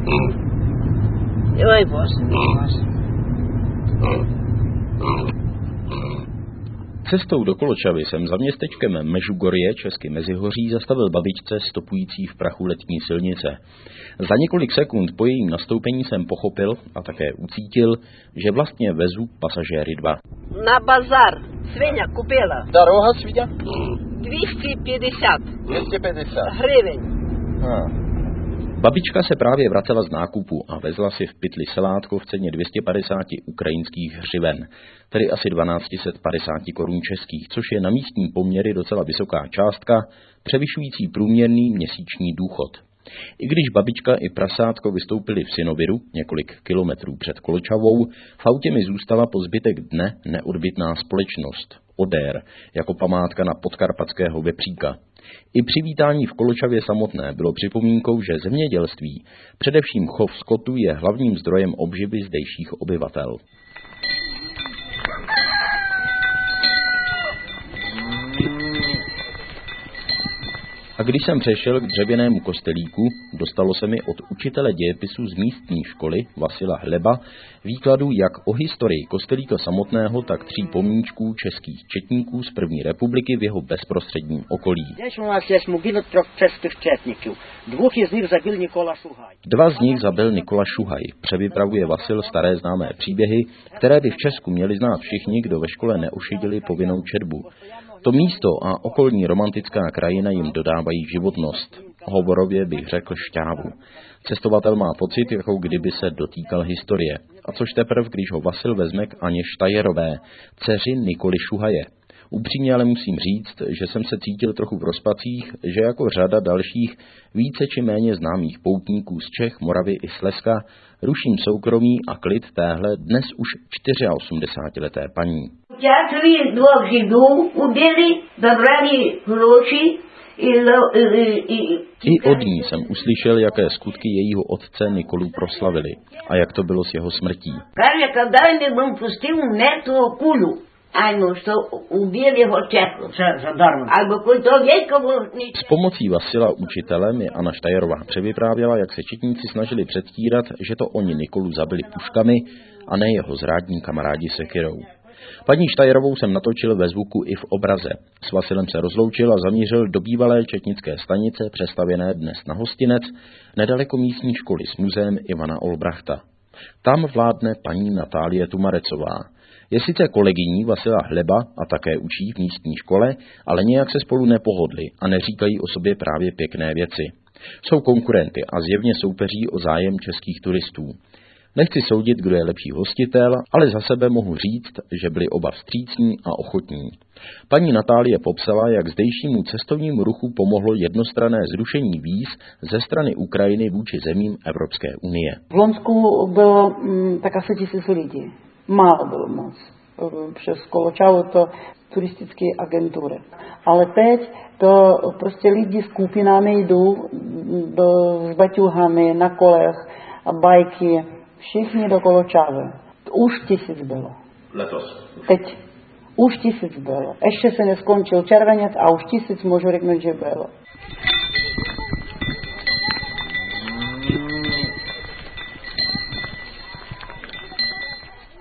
Mm. ¿no? Mm. Mm. Cestou do Koločavy jsem za městečkem Mežugorie, česky Mezihoří, zastavil babičce stopující v prachu letní silnice. Za několik sekund po jejím nastoupení jsem pochopil a také ucítil, že vlastně vezu pasažéry dva. Na bazar. Svěňa kupila. Daroha svěňa? 250. 250. Hryveň. Hmm. Babička se právě vracela z nákupu a vezla si v pytli selátko v ceně 250 ukrajinských hřiven, tedy asi 1250 korun českých, což je na místní poměry docela vysoká částka, převyšující průměrný měsíční důchod. I když babička i prasátko vystoupili v Synoviru, několik kilometrů před Koločavou, v autě mi zůstala po zbytek dne neodbitná společnost, Odér, jako památka na podkarpatského vepříka. I přivítání v Koločavě samotné bylo připomínkou, že zemědělství, především chov skotu, je hlavním zdrojem obživy zdejších obyvatel. A když jsem přešel k dřevěnému kostelíku, dostalo se mi od učitele dějepisu z místní školy Vasila Hleba výkladu jak o historii kostelíka samotného, tak tří pomníčků českých četníků z první republiky v jeho bezprostředním okolí. Dva z nich zabil Nikola Šuhaj. Převypravuje Vasil staré známé příběhy, které by v Česku měli znát všichni, kdo ve škole neušidili povinnou četbu. To místo a okolní romantická krajina jim dodávají životnost. Hovorově bych řekl šťávu. Cestovatel má pocit, jako kdyby se dotýkal historie. A což teprve, když ho Vasil vezme k Aně Štajerové, dceři Nikoli Šuhaje. Upřímně ale musím říct, že jsem se cítil trochu v rozpacích, že jako řada dalších více či méně známých poutníků z Čech, Moravy i Slezska ruším soukromí a klid téhle dnes už 84-leté paní Тяжли двух жидů убили, забрали гроши и, за- и, и, I od ní jsem uslyšel, jaké skutky jejího otce Nikolu proslavili a jak to bylo s jeho smrtí. Каже, когда ми будем пустил мертвого кулю, а ну что убили его чеку. Це задармо. Або какой-то веково не S pomocí Vasila učitele mi Anna Štajerová převyprávěla, jak se četníci snažili předstírat, že to oni Nikolu zabili puškami a ne jeho zrádní kamarádi sekirou. Paní Štajerovou jsem natočil ve zvuku i v obraze. S Vasilem se rozloučil a zamířil do bývalé četnické stanice, přestavěné dnes na hostinec, nedaleko místní školy s muzeem Ivana Olbrachta. Tam vládne paní Natálie Tumarecová. Je sice kolegyní Vasila Hleba a také učí v místní škole, ale nějak se spolu nepohodli a neříkají o sobě právě pěkné věci. Jsou konkurenty a zjevně soupeří o zájem českých turistů. Nechci soudit, kdo je lepší hostitel, ale za sebe mohu říct, že byli oba vstřícní a ochotní. Paní Natálie popsala, jak zdejšímu cestovnímu ruchu pomohlo jednostrané zrušení víz ze strany Ukrajiny vůči zemím Evropské unie. V Lonsku bylo mm, tak asi tisíc lidí. Málo bylo moc. Přes koločalo to turistické agentury. Ale teď to prostě lidi skupinami jdou mm, do, s baťuhami na kolech, bajky, Všichni do Koločavy. Už tisíc bylo. Letos. Teď už tisíc bylo. Ještě se neskončil červenec a už tisíc můžu řeknout, že bylo.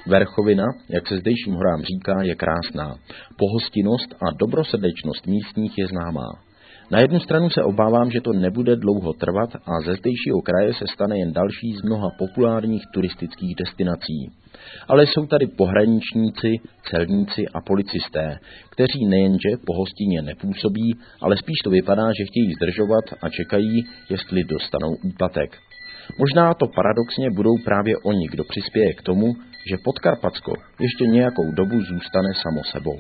Verchovina, jak se zdejším horám říká, je krásná. Pohostinnost a dobrosrdečnost místních je známá. Na jednu stranu se obávám, že to nebude dlouho trvat a ze zdejšího kraje se stane jen další z mnoha populárních turistických destinací. Ale jsou tady pohraničníci, celníci a policisté, kteří nejenže po hostině nepůsobí, ale spíš to vypadá, že chtějí zdržovat a čekají, jestli dostanou úplatek. Možná to paradoxně budou právě oni, kdo přispěje k tomu, že Podkarpacko ještě nějakou dobu zůstane samo sebou.